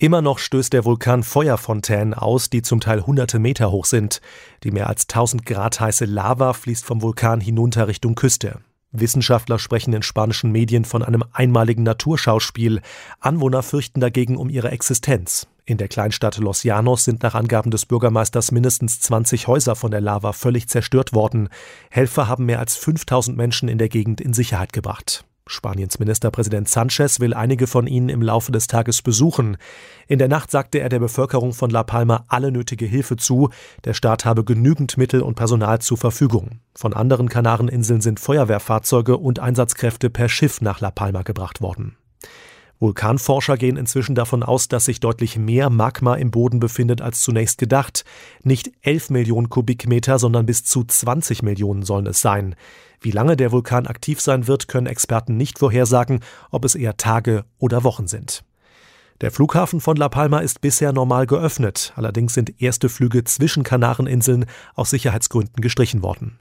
Immer noch stößt der Vulkan Feuerfontänen aus, die zum Teil hunderte Meter hoch sind. Die mehr als 1000 Grad heiße Lava fließt vom Vulkan hinunter Richtung Küste. Wissenschaftler sprechen in spanischen Medien von einem einmaligen Naturschauspiel. Anwohner fürchten dagegen um ihre Existenz. In der Kleinstadt Los Llanos sind nach Angaben des Bürgermeisters mindestens 20 Häuser von der Lava völlig zerstört worden. Helfer haben mehr als 5000 Menschen in der Gegend in Sicherheit gebracht. Spaniens Ministerpräsident Sanchez will einige von ihnen im Laufe des Tages besuchen. In der Nacht sagte er der Bevölkerung von La Palma alle nötige Hilfe zu. Der Staat habe genügend Mittel und Personal zur Verfügung. Von anderen Kanareninseln sind Feuerwehrfahrzeuge und Einsatzkräfte per Schiff nach La Palma gebracht worden. Vulkanforscher gehen inzwischen davon aus, dass sich deutlich mehr Magma im Boden befindet als zunächst gedacht. Nicht 11 Millionen Kubikmeter, sondern bis zu 20 Millionen sollen es sein. Wie lange der Vulkan aktiv sein wird, können Experten nicht vorhersagen, ob es eher Tage oder Wochen sind. Der Flughafen von La Palma ist bisher normal geöffnet, allerdings sind erste Flüge zwischen Kanareninseln aus Sicherheitsgründen gestrichen worden.